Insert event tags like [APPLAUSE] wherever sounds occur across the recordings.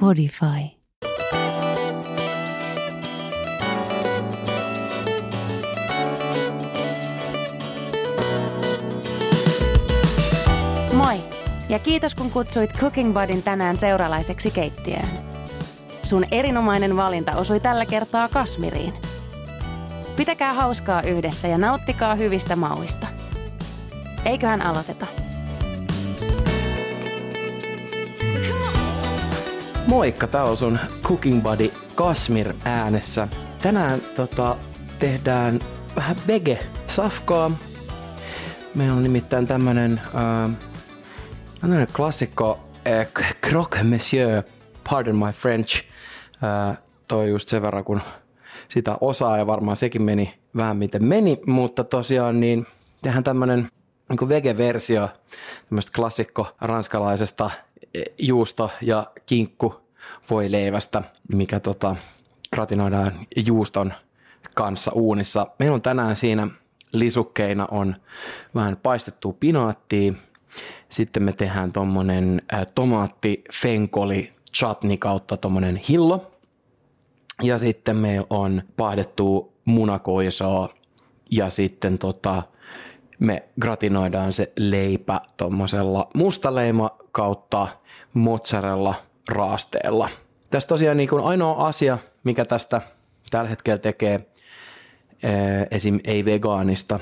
Podify. Moi ja kiitos kun kutsuit Cooking Budin tänään seuralaiseksi keittiöön. Sun erinomainen valinta osui tällä kertaa Kasmiriin. Pitäkää hauskaa yhdessä ja nauttikaa hyvistä mauista. Eiköhän aloiteta. Moikka, tää on sun Cooking Buddy Kasmir äänessä. Tänään tota, tehdään vähän vege-safkaa. Meillä on nimittäin tämmönen, äh, klassikko äh, croque monsieur, pardon my French. Äh, toi just sen verran, kun sitä osaa ja varmaan sekin meni vähän miten meni, mutta tosiaan niin tehdään tämmönen niin vege-versio tämmöistä klassikko ranskalaisesta juusto- ja kinkku voileivästä, mikä tota, gratinoidaan juuston kanssa uunissa. Meillä on tänään siinä lisukkeina on vähän paistettua pinaattia, sitten me tehdään tommonen tomaatti fenkoli chutney kautta tommonen hillo. Ja sitten meillä on paahdettu munakoisoa ja sitten tota, me gratinoidaan se leipä tuommoisella mustaleima kautta mozzarella raasteella. Tässä tosiaan niin kuin ainoa asia, mikä tästä tällä hetkellä tekee esim. ei vegaanista,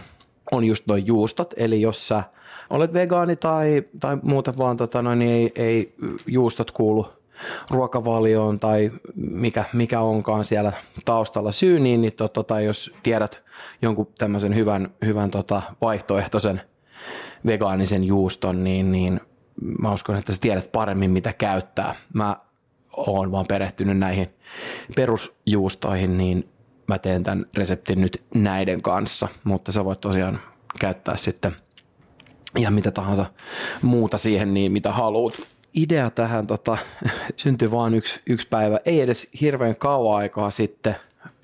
on just noin juustot. Eli jos sä olet vegaani tai, tai muuta vaan tota noin, niin ei, ei juustot kuulu ruokavalioon tai mikä, mikä onkaan siellä taustalla syy, niin, niin tota, tai jos tiedät jonkun tämmöisen hyvän, hyvän tota, vaihtoehtoisen vegaanisen juuston, niin, niin mä uskon, että sä tiedät paremmin, mitä käyttää. Mä oon vaan perehtynyt näihin perusjuustoihin, niin mä teen tämän reseptin nyt näiden kanssa, mutta sä voit tosiaan käyttää sitten ihan mitä tahansa muuta siihen, niin mitä haluat. Idea tähän tota, [LAUGHS] syntyi vaan yksi, yksi päivä, ei edes hirveän kauan aikaa sitten.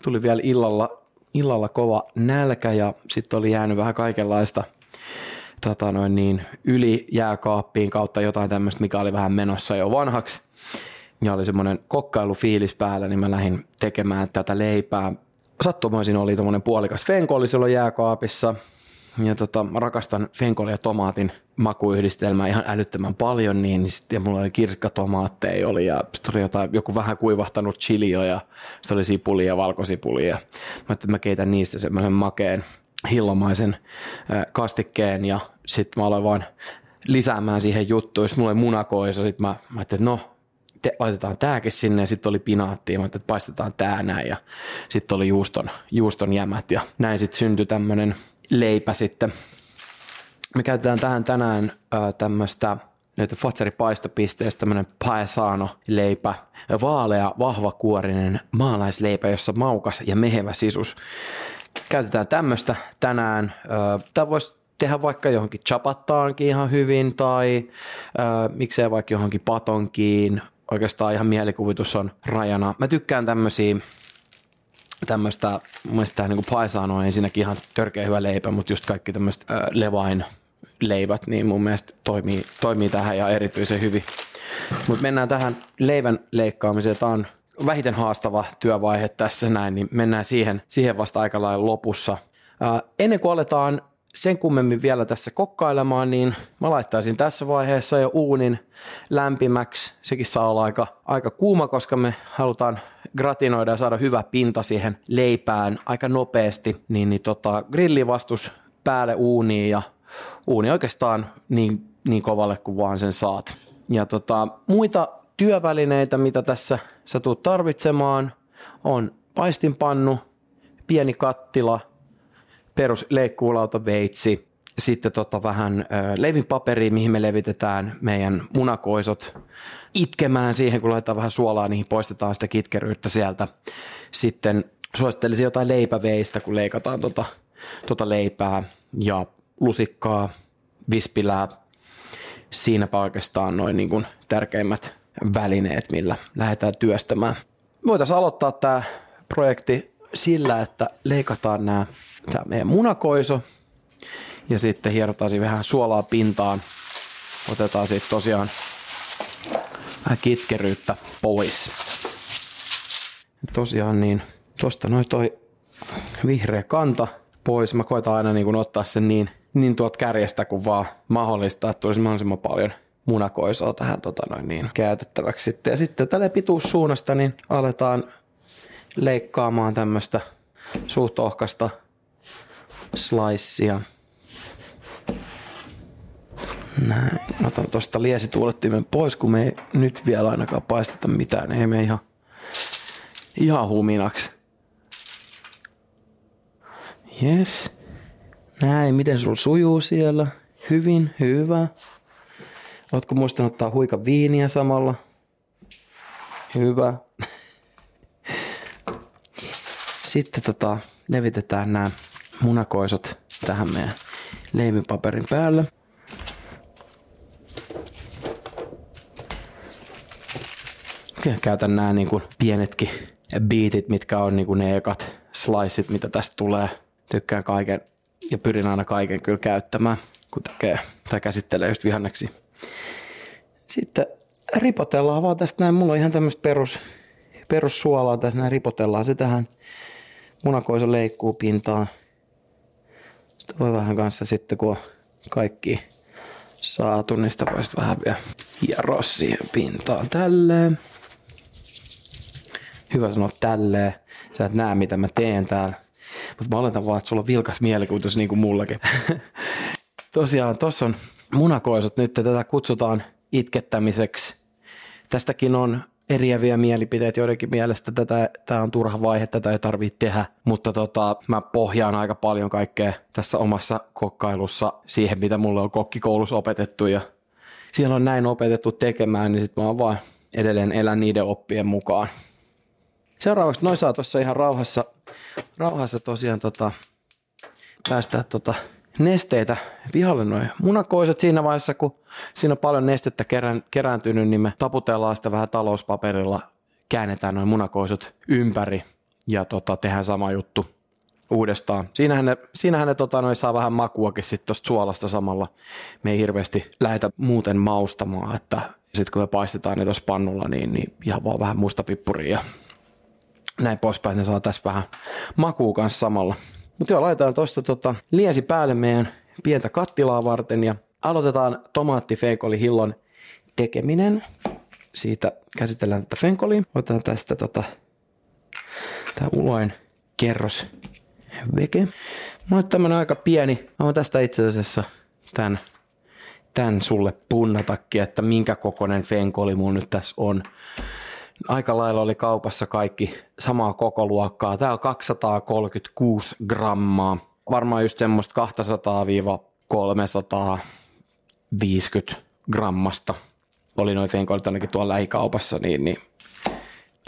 Tuli vielä illalla, illalla kova nälkä ja sitten oli jäänyt vähän kaikenlaista – tota noin niin, yli jääkaappiin kautta jotain tämmöistä, mikä oli vähän menossa jo vanhaksi. Ja oli semmoinen kokkailufiilis päällä, niin mä lähdin tekemään tätä leipää. Sattumoisin oli tuommoinen puolikas fenkoli silloin jääkaapissa. Ja tota, mä rakastan fenkoli ja tomaatin makuyhdistelmää ihan älyttömän paljon, niin, sitten mulla oli kirkkatomaatteja oli ja sitten oli jotain, joku vähän kuivahtanut chilio ja sitten oli sipulia ja valkosipulia. Mä että mä keitän niistä semmoisen makeen hillomaisen kastikkeen ja sitten mä aloin vaan lisäämään siihen juttuun. Sitten mulla oli munakoisa, sitten mä, mä että no, te, laitetaan tääkin sinne ja sitten oli pinaatti ja mä ajattelin, että paistetaan tää näin ja sitten oli juuston, juuston jämät ja näin sitten syntyi tämmöinen leipä sitten. Me käytetään tähän tänään tämmöistä löytyi Fatseri paistopisteestä tämmöinen paesano-leipä, vaalea, vahvakuorinen maalaisleipä, jossa maukas ja mehevä sisus käytetään tämmöistä tänään. Tämä voisi tehdä vaikka johonkin chapattaankin ihan hyvin tai miksei vaikka johonkin patonkiin. Oikeastaan ihan mielikuvitus on rajana. Mä tykkään tämmöisiä tämmöistä, mun tämä niin paisano on ensinnäkin ihan törkeä hyvä leipä, mutta just kaikki tämmöiset levain leivät, niin mun mielestä toimii, toimii tähän ja erityisen hyvin. Mutta mennään tähän leivän leikkaamiseen. Tämä on vähiten haastava työvaihe tässä näin, niin mennään siihen, siihen vasta aika lailla lopussa. Ää, ennen kuin aletaan sen kummemmin vielä tässä kokkailemaan, niin mä laittaisin tässä vaiheessa jo uunin lämpimäksi. Sekin saa olla aika, aika kuuma, koska me halutaan gratinoida ja saada hyvä pinta siihen leipään aika nopeasti. Niin, niin tota, grillivastus päälle uuniin ja uuni oikeastaan niin, niin kovalle kuin vaan sen saat. Ja tota, muita työvälineitä, mitä tässä sä tulet tarvitsemaan, on paistinpannu, pieni kattila, perus leikkuulautaveitsi, sitten tota vähän leivinpaperia, mihin me levitetään meidän munakoisot itkemään siihen, kun laitetaan vähän suolaa, niin poistetaan sitä kitkeryyttä sieltä. Sitten suosittelisin jotain leipäveistä, kun leikataan tota, tota leipää ja lusikkaa, vispilää. Siinäpä oikeastaan noin niin tärkeimmät välineet, millä lähdetään työstämään. Voitaisiin aloittaa tämä projekti sillä, että leikataan nämä, tämä meidän munakoiso Ja sitten hierotaan vähän suolaa pintaan. Otetaan sitten tosiaan vähän kitkeryyttä pois. Ja tosiaan niin tosta noin toi vihreä kanta pois. Mä koitan aina niin kuin ottaa sen niin, niin tuot kärjestä kuin vaan mahdollista, että tulisi mahdollisimman paljon munakoisoa tähän tota noin niin, käytettäväksi sitten. Ja sitten tällä pituussuunnasta niin aletaan leikkaamaan tämmöistä suht ohkasta slicea. Näin. Otan tuosta liesituulettimen pois, kun me ei nyt vielä ainakaan paisteta mitään. Ei me ihan, ihan huminaksi. Yes. Näin, miten sulla sujuu siellä? Hyvin, hyvä. Ootko muistanut ottaa huika viiniä samalla? Hyvä. Sitten tota, levitetään nämä munakoisot tähän meidän leivipaperin päälle. Käytän nämä niin kuin pienetkin biitit, mitkä on niin kuin ne ekat sliceit, mitä tästä tulee. Tykkään kaiken ja pyrin aina kaiken kyllä käyttämään, kun tekee tai käsittelee just vihanneksi. Sitten ripotellaan vaan tästä näin. Mulla on ihan tämmöistä perus, perussuolaa tässä näin. Ripotellaan se tähän munakoisen leikkuu pintaan. Sitten voi vähän kanssa sitten, kun on kaikki saatu, niin sitä voisi vähän vielä hieroa siihen pintaan tälleen. Hyvä sanoa tälleen. Sä et näe, mitä mä teen täällä. Mutta mä oletan vaan, että sulla on vilkas mielikuvitus niin kuin mullakin. [LAUGHS] Tosiaan, tossa on munakoisot nyt. Tätä kutsutaan itkettämiseksi. Tästäkin on eriäviä mielipiteitä joidenkin mielestä. Tätä, tämä on turha vaihe, tätä ei tarvitse tehdä, mutta tota, mä pohjaan aika paljon kaikkea tässä omassa kokkailussa siihen, mitä mulle on kokkikoulussa opetettu ja siellä on näin opetettu tekemään, niin sitten mä oon vaan edelleen elän niiden oppien mukaan. Seuraavaksi noin saa tuossa ihan rauhassa, rauhassa tosiaan tota, päästää tota nesteitä pihalle noin munakoiset siinä vaiheessa, kun siinä on paljon nestettä kerään, kerääntynyt, niin me taputellaan sitä vähän talouspaperilla, käännetään noin munakoisot ympäri ja tota, tehdään sama juttu uudestaan. Siinähän ne, siinähän ne tota, noin saa vähän makuakin sitten tuosta suolasta samalla. Me ei hirveästi lähetä muuten maustamaan, että sitten kun me paistetaan ne tuossa pannulla, niin, niin ihan vaan vähän mustapippuria ja näin poispäin. Ne saa tässä vähän makua kanssa samalla. Mutta joo, laitetaan tuosta tota, liesi päälle meidän pientä kattilaa varten ja aloitetaan tomaattifenkolihillon tekeminen. Siitä käsitellään tätä fenkoliä. Otetaan tästä tota, tämä uloin kerros veke. Mulla on tämmönen aika pieni. Mä oon tästä itse asiassa tämän, tämän sulle punnatakin, että minkä kokoinen fenkoli mun nyt tässä on aika lailla oli kaupassa kaikki samaa koko luokkaa. Tää on 236 grammaa. Varmaan just semmoista 200-350 grammasta oli noin fenkolit ainakin tuolla lähikaupassa, niin, niin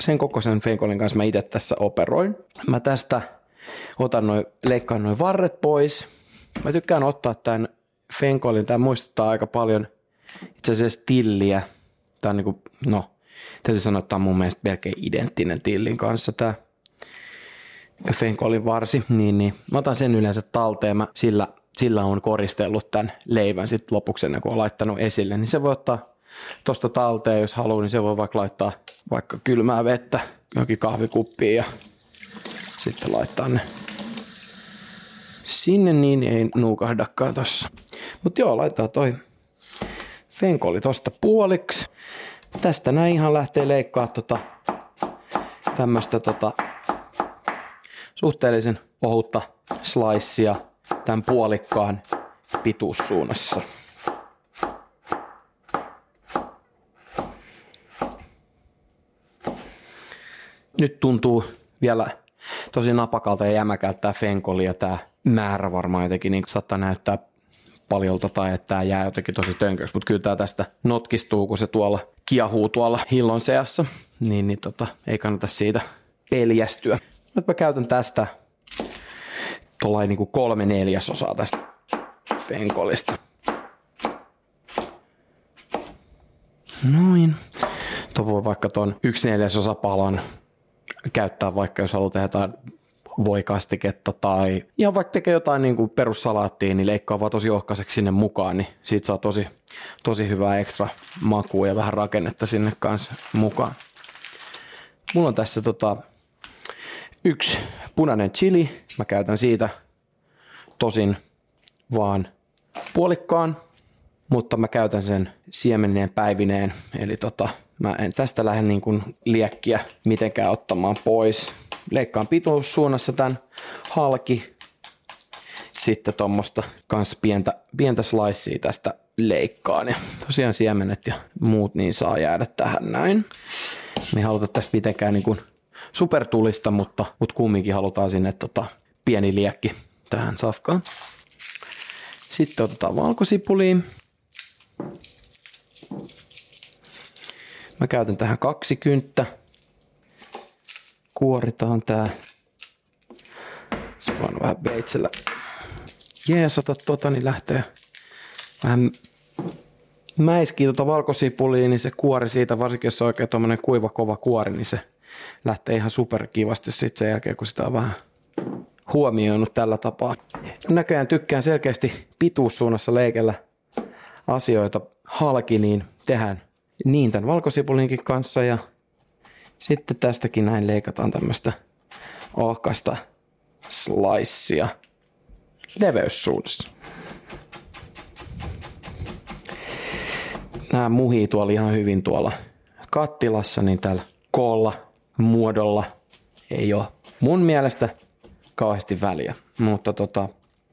sen kokoisen fenkolin kanssa mä itse tässä operoin. Mä tästä otan noin, leikkaan noin varret pois. Mä tykkään ottaa tämän fenkolin, tämä muistuttaa aika paljon itse asiassa tilliä. Tämä on niin kuin, no, täytyy sanoa, että tämä on mun mielestä melkein identtinen tillin kanssa tämä fenkolin varsi, niin, niin. Mä otan sen yleensä talteen, mä sillä, sillä on koristellut tämän leivän sitten lopuksi ennen kuin on laittanut esille, niin se voi ottaa tuosta talteen, jos haluaa, niin se voi vaikka laittaa vaikka kylmää vettä johonkin kahvikuppiin ja sitten laittaa ne sinne, niin ei nuukahdakaan tossa. Mutta joo, laitetaan toi fenkoli tosta puoliksi. Tästä näin ihan lähtee leikkaa tota, tämmöstä tota, suhteellisen ohutta slicea tämän puolikkaan pituussuunnassa. Nyt tuntuu vielä tosi napakalta ja jämäkältä tämä fenkoli ja tämä määrä varmaan jotenkin niin saattaa näyttää paljolta tai että tämä jää jotenkin tosi tönköksi, mutta kyllä tämä tästä notkistuu, kun se tuolla kiahuu tuolla hillon seassa, niin, niin tota, ei kannata siitä peljästyä. Nyt mä käytän tästä tuollain niin kolme neljäsosaa tästä fenkolista. Noin. Tuo voi vaikka tuon yksi neljäsosa palan käyttää vaikka jos haluaa tehdä jotain voikastiketta tai ihan vaikka tekee jotain niin kuin perussalaattia, niin leikkaa vaan tosi ohkaiseksi sinne mukaan, niin siitä saa tosi, tosi hyvää ekstra makua ja vähän rakennetta sinne kanssa mukaan. Mulla on tässä tota, yksi punainen chili. Mä käytän siitä tosin vaan puolikkaan, mutta mä käytän sen siemeneen päivineen. Eli tota, mä en tästä lähde niin kuin liekkiä mitenkään ottamaan pois. Leikkaan pituussuunnassa tämän halki. Sitten tuommoista kans pientä, pientä slicea tästä leikkaan. Ja tosiaan siemenet ja muut niin saa jäädä tähän näin. Me haluta tästä mitenkään niin kuin supertulista, mutta, mutta kumminkin halutaan sinne tota, pieni liekki tähän safkaan. Sitten otetaan valkosipuliin. Mä käytän tähän kaksi kynttä. Kuoritaan tää. Se vaan vähän veitsellä jeesata tota, niin lähtee vähän mäiskii tuota valkosipulia, niin se kuori siitä, varsinkin jos se on oikein tuommoinen kuiva kova kuori, niin se lähtee ihan superkivasti sitten sen jälkeen, kun sitä on vähän huomioinut tällä tapaa. Näköjään tykkään selkeästi pituussuunnassa leikellä asioita halki, niin tehdään niin tämän valkosipulinkin kanssa ja sitten tästäkin näin leikataan tämmöistä ohkaista slicea leveyssuunnassa. Nämä muhii tuolla ihan hyvin tuolla kattilassa, niin tällä koolla muodolla ei ole mun mielestä kauheasti väliä. Mutta tota,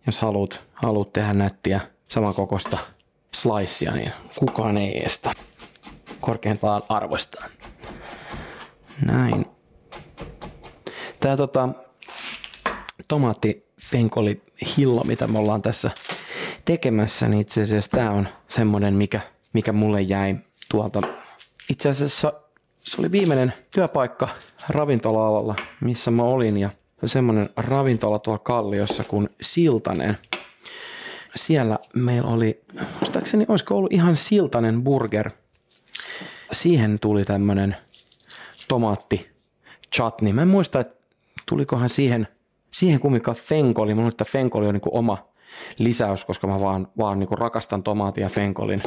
jos haluat, haluat tehdä nättiä samankokoista slicea, niin kukaan ei estä. Korkeintaan arvostaa. Näin. Tää tota, tomaatti fenkoli hillo, mitä me ollaan tässä tekemässä, niin itse asiassa tää on semmonen, mikä, mikä mulle jäi tuolta. Itse asiassa se oli viimeinen työpaikka ravintola-alalla, missä mä olin ja semmoinen ravintola tuolla Kalliossa kuin Siltanen. Siellä meillä oli, muistaakseni olisiko ollut ihan Siltanen burger. Siihen tuli tämmöinen tomaatti chutney. Mä en muista, että tulikohan siihen, siihen kumminkaan fenkoli. Mä että fenkoli on niin oma lisäys, koska mä vaan, vaan niin rakastan tomaatin ja fenkolin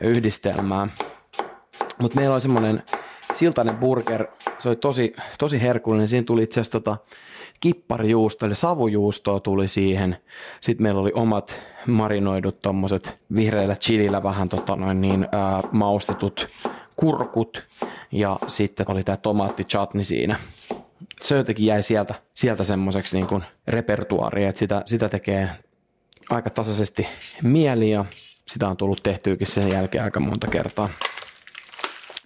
yhdistelmää. Mutta meillä oli semmoinen siltainen burger, se oli tosi, tosi herkullinen. Siinä tuli itse asiassa tota kipparijuusto, eli savujuustoa tuli siihen. Sitten meillä oli omat marinoidut tommoset vihreällä chilillä vähän tota noin niin, ää, maustetut kurkut ja sitten oli tämä tomaatti chutney siinä. Se jotenkin jäi sieltä, sieltä semmoiseksi niin kuin repertuaari, että sitä, sitä tekee aika tasaisesti mieli ja sitä on tullut tehtyykin sen jälkeen aika monta kertaa.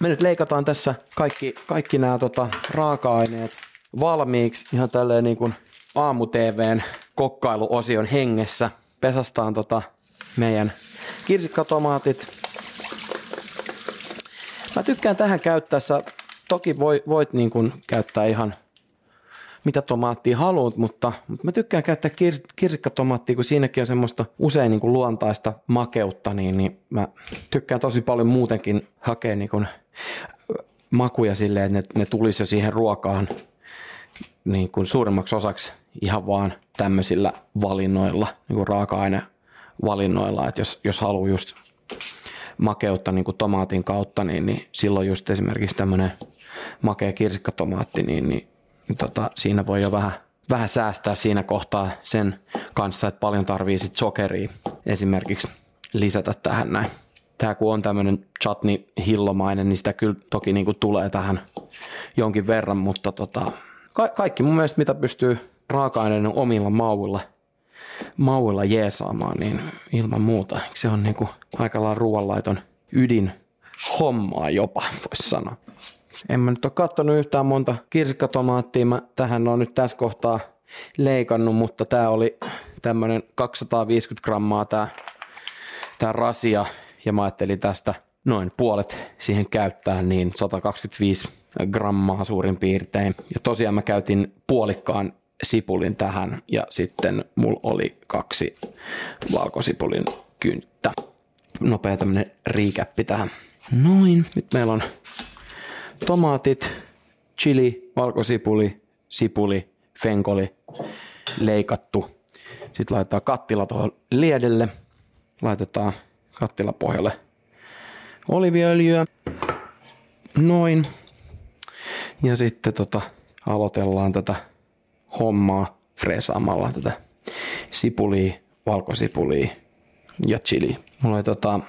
Me nyt leikataan tässä kaikki, kaikki nämä tota, raaka-aineet valmiiksi ihan tälleen niin kuin aamu-tvn kokkailuosion hengessä. Pesastaan tota meidän kirsikkatomaatit. Mä tykkään tähän käyttäessä, toki voi, voit niin kuin käyttää ihan mitä tomaattia haluat, mutta, mutta mä tykkään käyttää kirs, kirsikkatomaattia, kun siinäkin on semmoista usein niin kuin luontaista makeutta, niin, niin mä tykkään tosi paljon muutenkin hakea niin kuin makuja silleen, että ne, ne tulisi jo siihen ruokaan niin kuin suurimmaksi osaksi ihan vaan tämmöisillä valinnoilla, niin kuin raaka-aine valinnoilla, että jos, jos haluaa just makeutta niin kuin tomaatin kautta, niin, niin silloin just esimerkiksi tämmöinen makea kirsikkatomaatti, niin, niin, niin tota, siinä voi jo vähän, vähän säästää siinä kohtaa sen kanssa, että paljon tarvii sit sokeria esimerkiksi lisätä tähän näin. Tämä kun on tämmöinen chutney hillomainen, niin sitä kyllä toki niin kuin tulee tähän jonkin verran, mutta tota, ka- kaikki mun mielestä mitä pystyy raaka-aineiden omilla mauilla, mauilla jeesaamaan, niin ilman muuta. Se on niin kuin aika lailla ruoanlaiton ydin hommaa jopa, voisi sanoa. En mä nyt ole katsonut yhtään monta kirsikkatomaattia. Mä tähän on nyt tässä kohtaa leikannut, mutta tämä oli tämmöinen 250 grammaa tämä, tämä rasia ja mä ajattelin tästä noin puolet siihen käyttää, niin 125 grammaa suurin piirtein. Ja tosiaan mä käytin puolikkaan sipulin tähän ja sitten mulla oli kaksi valkosipulin kynttä. Nopea tämmönen riikäppi tähän. Noin, nyt meillä on tomaatit, chili, valkosipuli, sipuli, fenkoli leikattu. Sitten laitetaan kattila tuohon liedelle. Laitetaan kattilapohjalle oliviöljyä. Noin. Ja sitten tota, aloitellaan tätä hommaa freesaamalla tätä sipulia, valkosipulia ja chili. Mulla oli tota,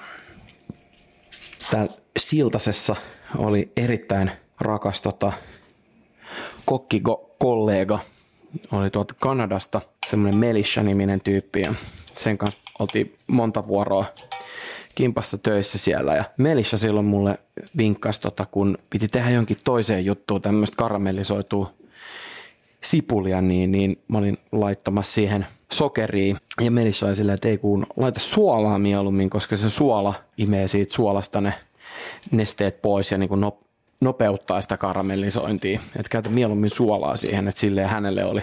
täällä Siltasessa oli erittäin rakas tota, kokkikollega. Oli tuolta Kanadasta semmoinen Melisha-niminen tyyppi ja sen kanssa oltiin monta vuoroa kimpassa töissä siellä ja Melisha silloin mulle vinkkasi, tota, kun piti tehdä jonkin toiseen juttuun tämmöistä karamellisoitua sipulia, niin, niin mä olin laittamassa siihen sokeria. Ja Melisha oli silleen, että ei kun laita suolaa mieluummin, koska se suola imee siitä suolasta ne nesteet pois ja niin kuin nopeuttaa sitä karamellisointia. Että käytä mieluummin suolaa siihen, että silleen hänelle oli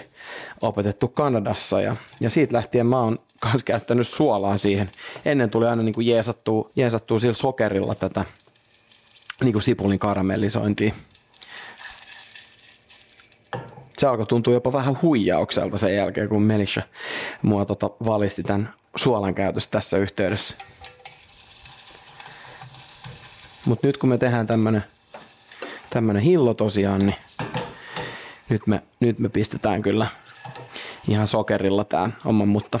opetettu Kanadassa. Ja, ja siitä lähtien mä oon myös käyttänyt suolaa siihen. Ennen tuli aina niin kuin jeesattua, jeesattua sillä sokerilla tätä niin kuin sipulin karamellisointia. Se alkoi tuntua jopa vähän huijaukselta sen jälkeen, kun Melisha mua tota valisti tämän suolan käytössä tässä yhteydessä. Mutta nyt kun me tehdään tämmönen, tämmönen hillo tosiaan, niin nyt me, nyt me pistetään kyllä ihan sokerilla tämä homma, mutta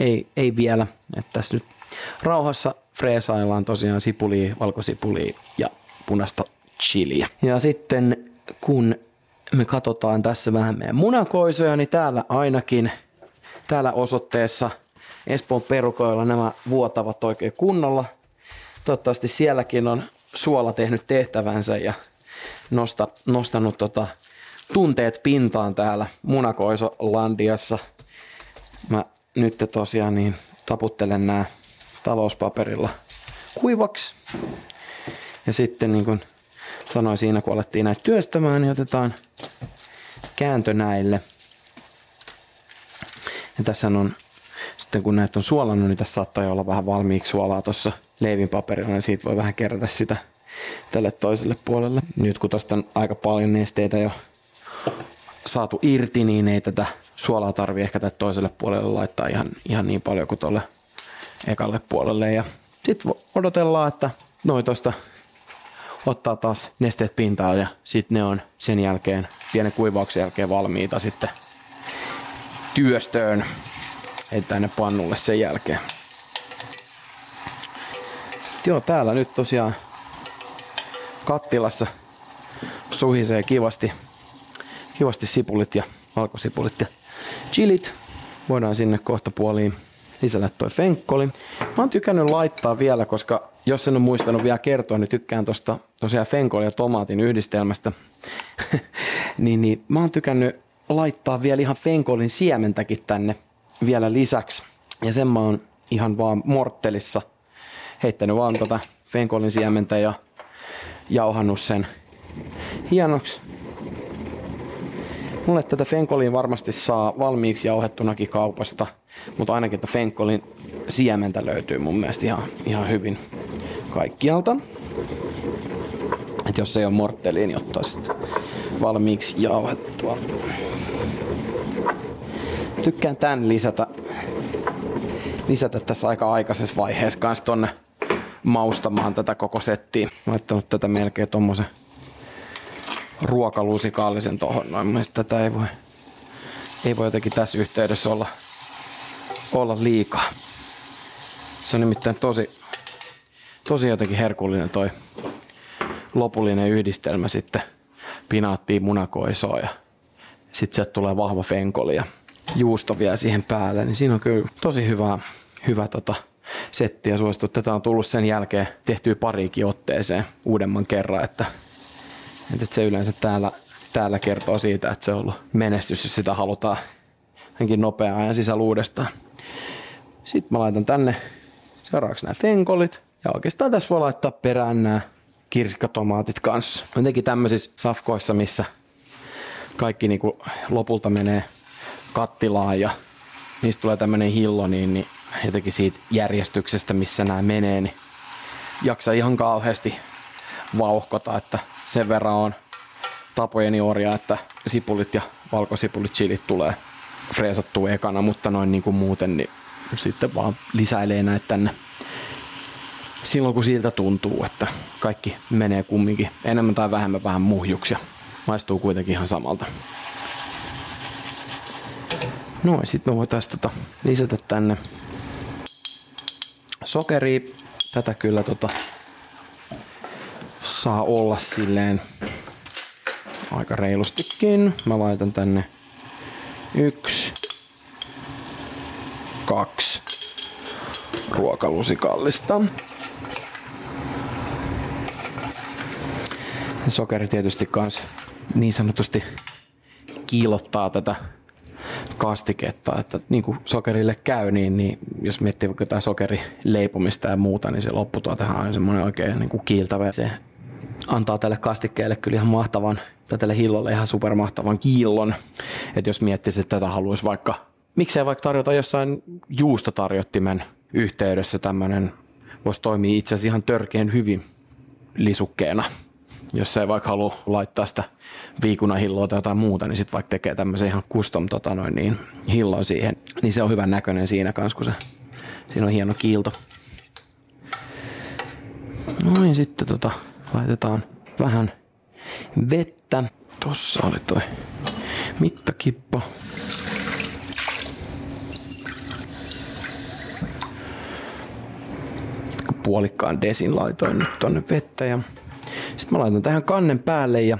ei, ei vielä. Että tässä nyt rauhassa freesaillaan tosiaan sipulia, valkosipulia ja punaista chiliä. Ja sitten kun me katsotaan tässä vähän meidän munakoisoja, niin täällä ainakin, täällä osoitteessa Espoon perukoilla nämä vuotavat oikein kunnolla. Toivottavasti sielläkin on suola tehnyt tehtävänsä ja nosta, nostanut tota, tunteet pintaan täällä Munakoiso-landiassa. Mä nyt tosiaan niin taputtelen nämä talouspaperilla kuivaksi. Ja sitten niin kuin sanoin siinä, kun alettiin näitä työstämään, niin otetaan kääntö näille. Ja tässä on, sitten kun näitä on suolannut, niin tässä saattaa olla vähän valmiiksi suolaa tuossa leivinpaperilla, niin siitä voi vähän kerätä sitä tälle toiselle puolelle. Nyt kun tuosta on aika paljon nesteitä jo saatu irti, niin ei tätä suolaa tarvi ehkä tälle toiselle puolelle laittaa ihan, ihan niin paljon kuin tuolle ekalle puolelle. Ja sitten odotellaan, että noin tuosta ottaa taas nesteet pintaan ja sitten ne on sen jälkeen, pienen kuivauksen jälkeen valmiita sitten työstöön. Heittää ne pannulle sen jälkeen. Joo, täällä nyt tosiaan kattilassa suhisee kivasti, kivasti sipulit ja valkosipulit ja chilit. Voidaan sinne kohta puoliin lisätä toi fenkkoli. Mä oon tykännyt laittaa vielä, koska jos en ole muistanut vielä kertoa, niin tykkään tosta tosiaan fenkoli ja tomaatin yhdistelmästä. [LAUGHS] niin, niin mä oon tykännyt laittaa vielä ihan fenkolin siementäkin tänne vielä lisäksi. Ja sen mä oon ihan vaan morttelissa heittänyt vaan tota fenkolin siementä ja jauhannut sen hienoksi. Mulle tätä fenkolin varmasti saa valmiiksi jauhettunakin kaupasta, mutta ainakin tätä fenkolin siementä löytyy mun mielestä ihan, ihan hyvin kaikkialta. Et jos ei ole mortteliin, niin ottaa sitten valmiiksi jauhettua. Tykkään tän lisätä, lisätä tässä aika aikaisessa vaiheessa kanssa tonne maustamaan tätä koko settiä. Laittanut tätä melkein tommosen ruokalusikallisen tohon noin. Mielestäni tätä ei voi, ei voi jotenkin tässä yhteydessä olla, olla liikaa. Se on nimittäin tosi, tosi jotenkin herkullinen toi lopullinen yhdistelmä sitten pinaattiin munakoisoa ja sitten sieltä tulee vahva fenkoli ja juusto vielä siihen päälle, niin siinä on kyllä tosi hyvä, hyvä tota, setti ja suosittu. Tätä on tullut sen jälkeen tehtyä pariikin otteeseen uudemman kerran, että, että se yleensä täällä, täällä kertoo siitä, että se on ollut menestys, jos sitä halutaan jotenkin nopeaa ajan sisällä uudestaan. Sitten mä laitan tänne seuraavaksi nämä fenkolit. Ja oikeastaan tässä voi laittaa perään nämä kirsikkatomaatit kanssa. Jotenkin tämmöisissä safkoissa, missä kaikki niinku lopulta menee kattilaan ja niistä tulee tämmöinen hillo, niin, niin jotenkin siitä järjestyksestä, missä nämä menee, niin jaksa ihan kauheasti vauhkota, että sen verran on tapojeni orja, että sipulit ja valkosipulit, chilit tulee freesattua ekana, mutta noin niin kuin muuten, niin sitten vaan lisäilee näitä tänne silloin kun siltä tuntuu, että kaikki menee kumminkin enemmän tai vähemmän vähän muhjuksi ja maistuu kuitenkin ihan samalta. No sitten me voitaisiin tota lisätä tänne sokeria. Tätä kyllä tota saa olla silleen aika reilustikin. Mä laitan tänne yksi, kaksi ruokalusikallista. Sokeri tietysti kans niin sanotusti kiilottaa tätä kastiketta, että niin kuin sokerille käy, niin, niin jos miettii vaikka jotain sokerileipomista ja muuta, niin se lopputuotehan on semmoinen oikein niin kuin kiiltävä. Se antaa tälle kastikkeelle kyllä ihan mahtavan, tälle hillolle ihan supermahtavan kiillon. Että jos miettisi, että tätä haluaisi vaikka, miksei vaikka tarjota jossain juustotarjottimen yhteydessä tämmöinen, voisi toimia itse asiassa ihan törkeän hyvin lisukkeena jos ei vaikka halua laittaa sitä viikunahilloa tai jotain muuta, niin sitten vaikka tekee tämmöisen ihan custom tota noin, niin, hillon siihen, niin se on hyvän näköinen siinä kanssa, kun se, siinä on hieno kiilto. Noin sitten tota, laitetaan vähän vettä. Tossa oli toi mittakippa. Puolikkaan desin laitoin nyt tonne vettä ja sitten mä laitan tähän kannen päälle ja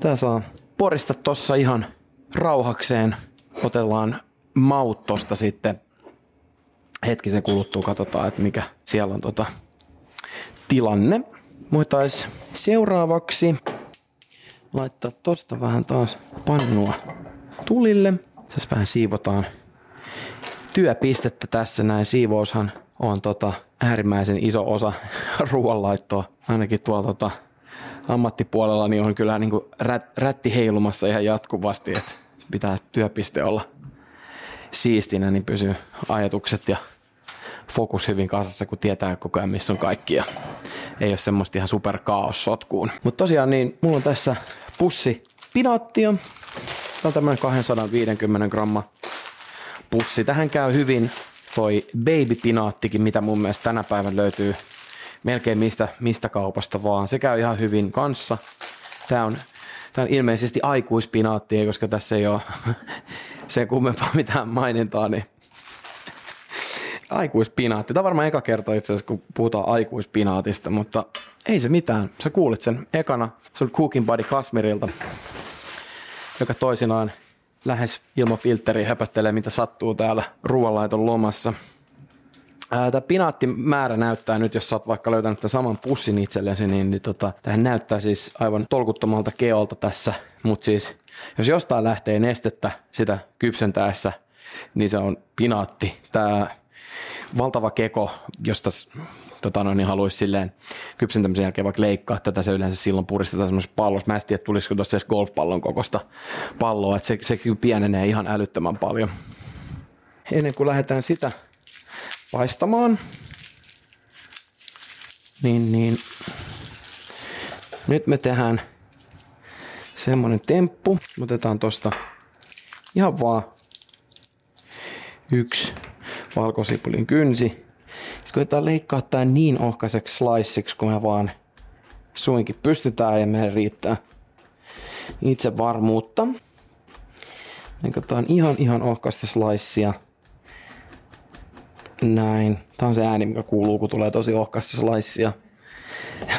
tää saa porista tossa ihan rauhakseen. Otellaan maut tosta sitten hetkisen kuluttua, katsotaan, että mikä siellä on tota tilanne. Voitais seuraavaksi laittaa tosta vähän taas pannua tulille. Tässä vähän siivotaan työpistettä tässä näin. Siivoushan on tota äärimmäisen iso osa [LAUGHS] ruoanlaittoa. Ainakin tuolla tota ammattipuolella niin on kyllä niin kuin rät, rätti heilumassa ihan jatkuvasti, että pitää työpiste olla siistinä, niin pysyy ajatukset ja fokus hyvin kasassa, kun tietää koko ajan, missä on kaikki ja ei ole semmoista ihan super kaos sotkuun. Mutta tosiaan niin, mulla on tässä pussi pinaattia. Tämä on tämmöinen 250 gramma pussi. Tähän käy hyvin toi baby pinaattikin, mitä mun mielestä tänä päivänä löytyy melkein mistä, mistä kaupasta vaan. Se käy ihan hyvin kanssa. Tämä on, tämä on ilmeisesti aikuispinaattia, koska tässä ei ole [LAUGHS] sen kummempaa mitään mainintaa, niin aikuispinaatti. Tämä on varmaan eka kerta itse asiassa, kun puhutaan aikuispinaatista, mutta ei se mitään. Sä kuulit sen ekana, se on Cooking Buddy Kasmirilta, joka toisinaan lähes ilman filtteriä mitä sattuu täällä ruoanlaiton lomassa. Tämä pinaattimäärä näyttää nyt, jos sä oot vaikka löytänyt tämän saman pussin itsellesi, niin, niin tota, tähän näyttää siis aivan tolkuttomalta keolta tässä, mutta siis jos jostain lähtee nestettä sitä kypsentäessä, niin se on pinaatti. Tämä valtava keko, josta tota noin, niin haluaisi silleen kypsentämisen jälkeen vaikka leikkaa tätä, se yleensä silloin puristetaan semmoisessa pallossa. Mä en tiedä, tulisiko tuossa edes golfpallon kokosta palloa, että se, se pienenee ihan älyttömän paljon. Ennen kuin lähdetään sitä paistamaan. Niin, niin. Nyt me tehdään semmonen temppu. Otetaan tosta ihan vaan yksi valkosipulin kynsi. Sitten koitetaan leikkaa tää niin ohkaiseksi sliceiksi, kun me vaan suinkin pystytään ja meidän riittää itse varmuutta. Leikataan ihan ihan ohkaista slicea. Näin. Tämä on se ääni, mikä kuuluu, kun tulee tosi ohkasta slicea. [LAUGHS]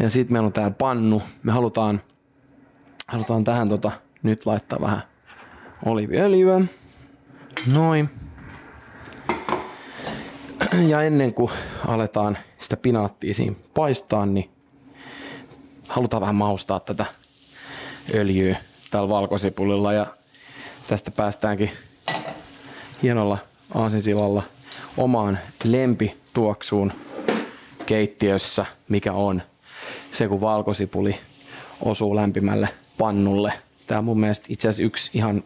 ja sitten meillä on täällä pannu. Me halutaan, halutaan tähän tota, nyt laittaa vähän oliviöljyä. Noin. Ja ennen kuin aletaan sitä pinaattia siinä paistaa, niin halutaan vähän maustaa tätä öljyä täällä valkosipulilla ja tästä päästäänkin hienolla aasinsilalla omaan lempituoksuun keittiössä, mikä on se, kun valkosipuli osuu lämpimälle pannulle. Tämä on mun mielestä itse asiassa yksi ihan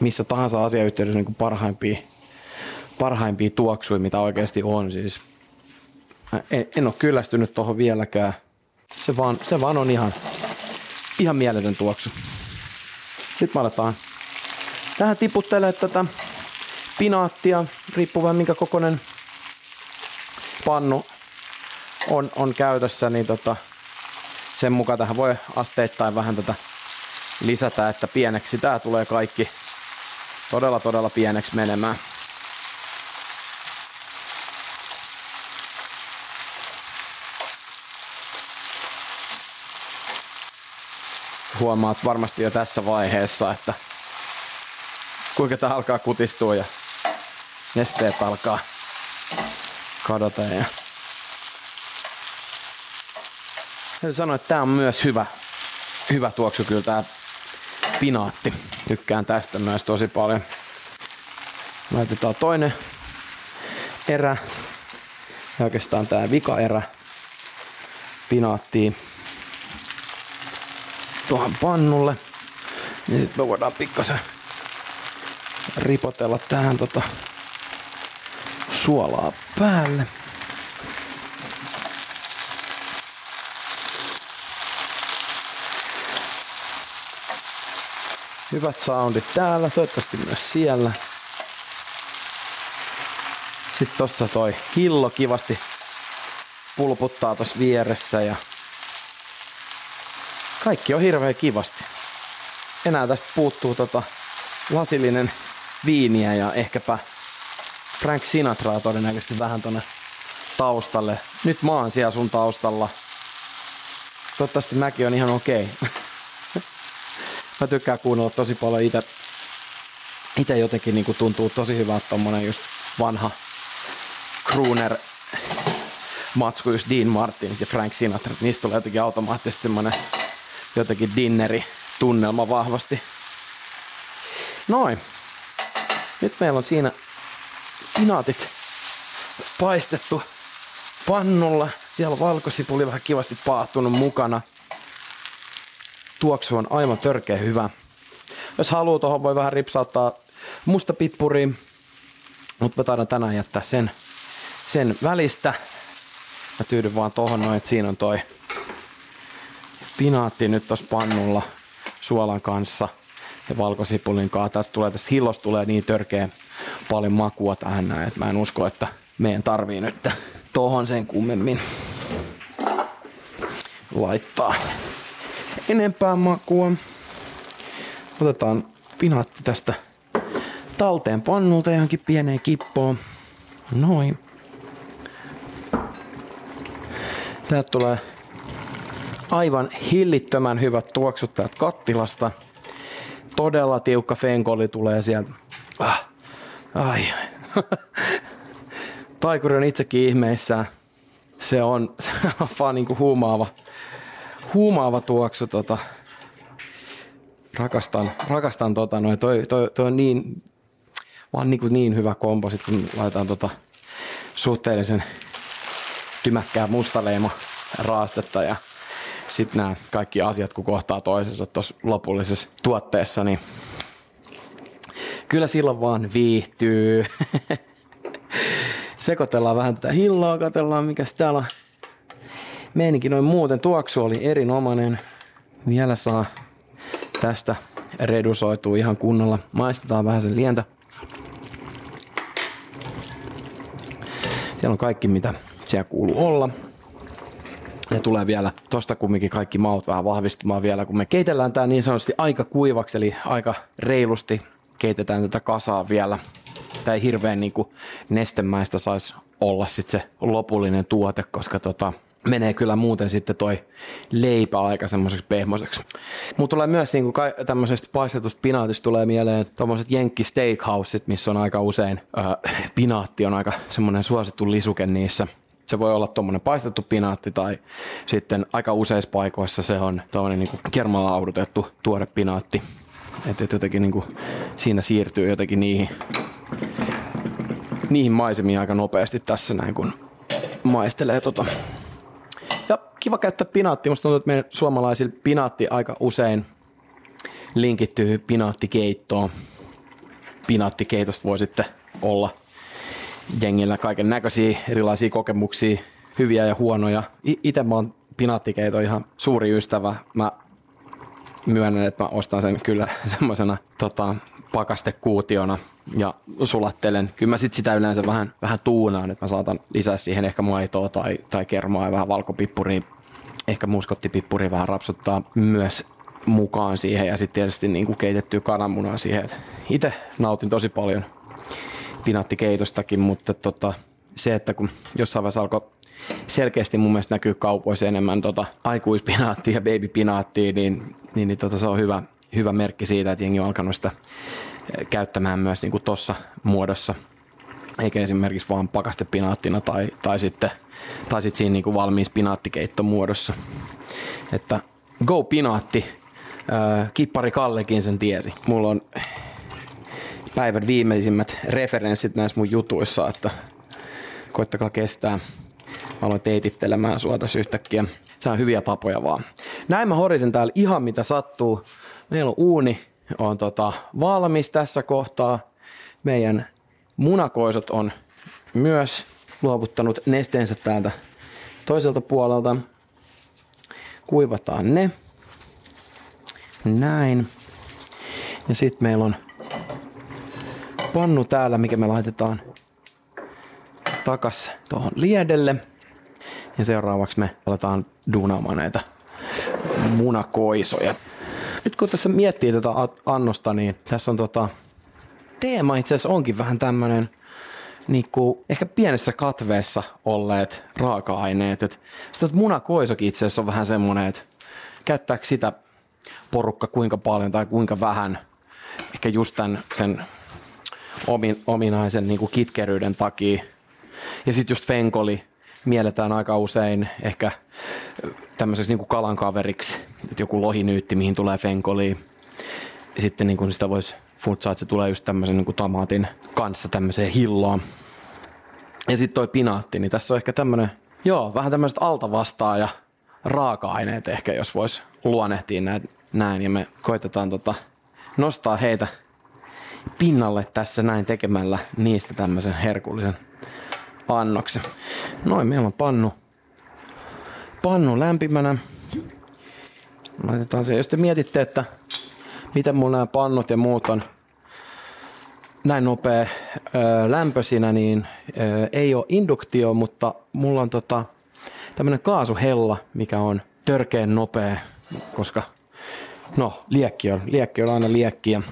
missä tahansa asiayhteydessä niin parhaimpia, parhaimpia tuoksuja, mitä oikeasti on. Siis en, en ole kyllästynyt tuohon vieläkään. Se vaan, se vaan on ihan ihan mieletön tuoksu. Nyt me aletaan tähän tiputtelee tätä pinaattia, riippuen minkä kokoinen pannu on, on käytössä, niin tota, sen mukaan tähän voi asteittain vähän tätä lisätä, että pieneksi tämä tulee kaikki todella todella pieneksi menemään. Huomaat varmasti jo tässä vaiheessa, että kuinka tämä alkaa kutistua ja nesteet alkaa kadota. Ja sanoa, että tämä on myös hyvä, hyvä tuoksu kyllä tämä pinaatti. Tykkään tästä myös tosi paljon. Laitetaan toinen erä. Ja oikeastaan tämä vika erä pinaattiin tuohon pannulle. Niin sitten me voidaan pikkasen ripotella tähän tota suolaa päälle. Hyvät soundit täällä, toivottavasti myös siellä. Sitten tossa toi hillo kivasti pulputtaa tossa vieressä ja kaikki on hirveän kivasti. Enää tästä puuttuu tota lasillinen viiniä ja ehkäpä Frank Sinatraa todennäköisesti vähän tonne taustalle. Nyt mä oon siellä sun taustalla. Toivottavasti mäkin on ihan okei. Okay. [LAUGHS] mä tykkään kuunnella tosi paljon itse. Itse jotenkin niin tuntuu tosi hyvältä tommonen just vanha crooner matsku just Dean Martin ja Frank Sinatra. Niistä tulee jotenkin automaattisesti semmonen jotenkin dinneri tunnelma vahvasti. Noin. Nyt meillä on siinä pinaatit paistettu pannulla. Siellä on valkosipuli vähän kivasti paahtunut mukana. Tuoksu on aivan törkeä hyvä. Jos haluaa, tuohon voi vähän ripsauttaa musta pippuri, mutta mä taidan tänään jättää sen, sen välistä. Mä tyydyn vaan tohon noin, että siinä on toi pinaatti nyt tossa pannulla suolan kanssa ja valkosipulin kanssa. Tästä tulee, tästä hillosta tulee niin törkeä paljon makua tähän näin, että mä en usko, että meidän tarvii nyt tohon sen kummemmin laittaa enempää makua. Otetaan pinaatti tästä talteen pannulta johonkin pieneen kippoon. Noin. Täältä tulee aivan hillittömän hyvät tuoksut täältä kattilasta. Todella tiukka fenkoli tulee sieltä. Ah, ai. [LAUGHS] Taikuri on itsekin ihmeissään. Se on, [LAUGHS] se on vaan niinku huumaava, huumaava tuoksu. Tota. Rakastan, rakastan tota noin. Toi, toi, toi on niin, vaan niin, niin hyvä kompo, sit kun laitetaan tota suhteellisen tymäkkää mustaleima raastetta ja sitten nämä kaikki asiat, kun kohtaa toisensa tuossa lopullisessa tuotteessa, niin kyllä silloin vaan viihtyy. [LAUGHS] Sekoitellaan vähän tätä hilloa, katsellaan mikä täällä on. Meininki noin muuten tuoksu oli erinomainen. Vielä saa tästä redusoituu ihan kunnolla. Maistetaan vähän sen lientä. Siellä on kaikki mitä siellä kuuluu olla. Ja tulee vielä tosta kumminkin kaikki maut vähän vahvistumaan vielä, kun me keitellään tää niin sanotusti aika kuivaksi, eli aika reilusti keitetään tätä kasaa vielä. Tää ei hirveän niin nestemäistä saisi olla sit se lopullinen tuote, koska tota, menee kyllä muuten sitten toi leipä aika semmoiseksi pehmoiseksi. Mutta tulee myös niinku ka- tämmöisestä paistetusta pinaatista tulee mieleen tommoset Jenkki Steakhouset, missä on aika usein äh, pinaatti on aika semmoinen suosittu lisuke niissä. Se voi olla tuommoinen paistettu pinaatti tai sitten aika useissa paikoissa se on tuommoinen niin kermalla audutettu tuore pinaatti. Että et jotenkin niin kuin, siinä siirtyy jotenkin niihin, niihin maisemiin aika nopeasti tässä näin, kun maistelee tota. Ja kiva käyttää pinaatti. Musta tuntuu, että meidän suomalaisilla pinaatti aika usein linkittyy pinaattikeittoon. Pinaattikeitosta voi sitten olla jengillä kaiken näköisiä erilaisia kokemuksia, hyviä ja huonoja. Itse mä oon pinaattikeito ihan suuri ystävä. Mä myönnän, että mä ostan sen kyllä [LAUGHS] semmoisena tota, pakastekuutiona ja sulattelen. Kyllä mä sit sitä yleensä vähän, vähän tuunaan, että mä saatan lisää siihen ehkä maitoa tai, tai kermaa ja vähän valkopippuria. Ehkä muskottipippuri vähän rapsuttaa myös mukaan siihen ja sitten tietysti niin kuin keitettyä kananmunaa siihen. Itse nautin tosi paljon pinaattikeitostakin, mutta tota, se, että kun jossain vaiheessa alkoi selkeästi mun mielestä näkyy kaupoissa enemmän tota aikuispinaattia ja babypinaattia, niin, niin, niin tota, se on hyvä, hyvä merkki siitä, että jengi on alkanut sitä eh, käyttämään myös niin tuossa muodossa, eikä esimerkiksi vaan pakastepinaattina tai, tai sitten, tai sitten siinä niin kuin valmiissa pinaattikeittomuodossa. Että go pinaatti, äh, kippari Kallekin sen tiesi. Mulla on päivän viimeisimmät referenssit näissä mun jutuissa, että koittakaa kestää. Mä aloin teitittelemään sua tässä yhtäkkiä. Se on hyviä tapoja vaan. Näin mä horisin täällä ihan mitä sattuu. Meillä on uuni on tota valmis tässä kohtaa. Meidän munakoisot on myös luovuttanut nesteensä täältä toiselta puolelta. Kuivataan ne. Näin. Ja sitten meillä on pannu täällä, mikä me laitetaan takas tuohon liedelle. Ja seuraavaksi me aletaan duunaamaan näitä munakoisoja. Nyt kun tässä miettii tätä annosta, niin tässä on tota, teema itse asiassa onkin vähän tämmöinen niin kuin ehkä pienessä katveessa olleet raaka-aineet. Et sitä munakoisokin itse asiassa on vähän semmoinen, että käyttääkö sitä porukka kuinka paljon tai kuinka vähän. Ehkä just tämän sen omin, ominaisen niin kuin kitkeryyden takia. Ja sitten just fenkoli mielletään aika usein ehkä tämmöiseksi niin kuin kalan kaveriksi, että joku lohinyytti, mihin tulee fenkoli. Ja sitten niin kuin sitä voisi futsaa, että se tulee just tämmöisen niin kuin tomaatin kanssa tämmöiseen hilloon. Ja sitten toi pinaatti, niin tässä on ehkä tämmöinen, joo, vähän tämmöiset altavastaa ja raaka-aineet ehkä, jos vois luonnehtia näin, näin. Ja me koitetaan tota, nostaa heitä pinnalle tässä näin tekemällä niistä tämmöisen herkullisen annoksen. Noin, meillä on pannu, pannu lämpimänä. Laitetaan se. Jos te mietitte, että miten mun nämä pannut ja muut on näin nopea ö, lämpösinä, niin ö, ei ole induktio, mutta mulla on tota, tämmöinen kaasuhella, mikä on törkeen nopea, koska no, liekki on, liekki on aina liekki ja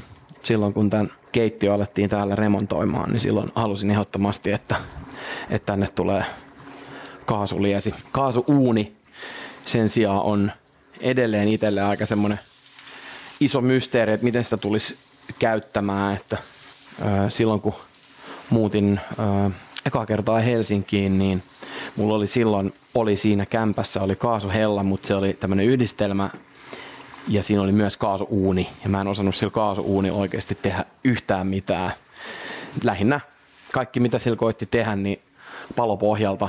silloin kun tämän keittiö alettiin täällä remontoimaan, niin silloin halusin ehdottomasti, että, että tänne tulee kaasuliesi. Kaasuuuni sen sijaan on edelleen itselle aika semmoinen iso mysteeri, että miten sitä tulisi käyttämään, että ö, silloin kun muutin ö, eka kertaa Helsinkiin, niin mulla oli silloin, oli siinä kämpässä, oli kaasuhella, mutta se oli tämmöinen yhdistelmä ja siinä oli myös kaasuuuni ja mä en osannut sillä kaasuuuni oikeasti tehdä yhtään mitään. Lähinnä kaikki mitä sillä koitti tehdä, niin palopohjalta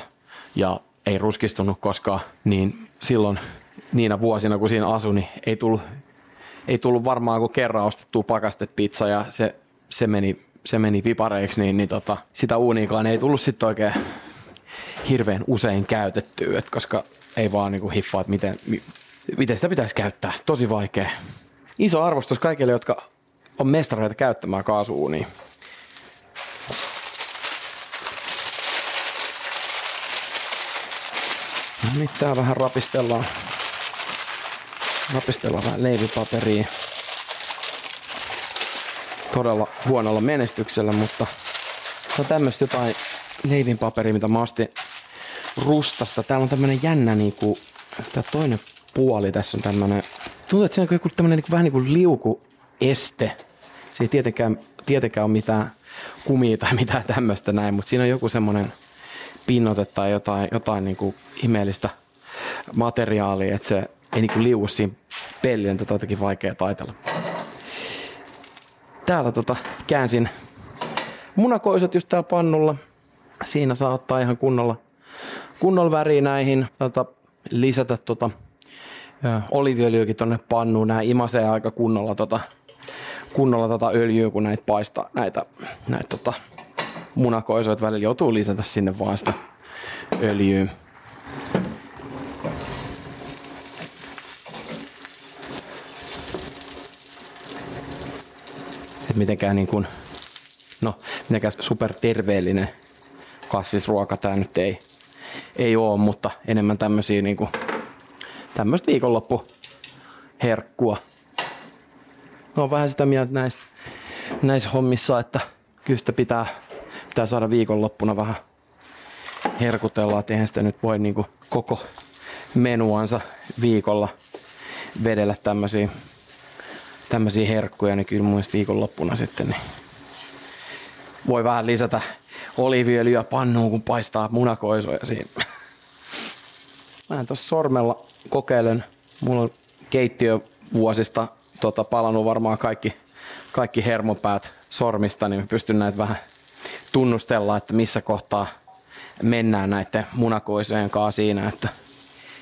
ja ei ruskistunut koskaan, niin silloin niinä vuosina kun siinä asui, niin ei tullut, ei tullut varmaan kuin kerran ostettua pakastepizza ja se, se, meni, se meni pipareiksi, niin, niin tota, sitä uuniikaan ei tullut sitten oikein hirveän usein käytettyä, et koska ei vaan niinku hiffaa, että miten, miten sitä pitäisi käyttää. Tosi vaikea. Iso arvostus kaikille, jotka on mestareita käyttämään kaasuunia. No niin, tää vähän rapistellaan. Rapistellaan vähän leivipaperia. Todella huonolla menestyksellä, mutta se on tämmöistä jotain leivinpaperia, mitä mä ostin rustasta. Täällä on tämmönen jännä niinku, tää toinen puoli tässä on tämmönen, tuntuu, että se on joku tämmönen niinku, vähän niin kuin liukueste. Se ei tietenkään, tietenkään ole mitään kumia tai mitään tämmöistä näin, mutta siinä on joku semmoinen pinnote tai jotain, jotain niinku ihmeellistä materiaalia, että se ei niinku liuku siinä pellien, tätä on jotenkin vaikea taitella. Täällä tota, käänsin munakoiset just täällä pannulla. Siinä saa ottaa ihan kunnolla, kunnolla väriä näihin. Tota, lisätä tota, oliviöljyäkin tonne pannuun. Nää imasee aika kunnolla tota, kunnolla tota öljyä, kun näitä paistaa, näitä, näitä tota, munakoisoita välillä joutuu lisätä sinne vaan sitä öljyä. mitenkään niin kuin, no, mitenkään superterveellinen kasvisruoka tämä nyt ei, ei ole, mutta enemmän tämmöisiä niin kuin, tämmöistä viikonloppu herkkua. No vähän sitä mieltä näistä, näissä hommissa, että kyllä sitä pitää, pitää saada viikonloppuna vähän herkutella, että eihän sitä nyt voi niin kuin koko menuansa viikolla vedellä tämmöisiä, tämmöisiä herkkuja, niin kyllä mun viikonloppuna sitten niin voi vähän lisätä oliiviöljyä pannuun, kun paistaa munakoisoja siinä. Mä tuossa sormella kokeilen. Mulla on keittiövuosista tota, palannut varmaan kaikki, kaikki hermopäät sormista, niin pystyn näitä vähän tunnustella, että missä kohtaa mennään näiden munakoisojen kanssa siinä, että,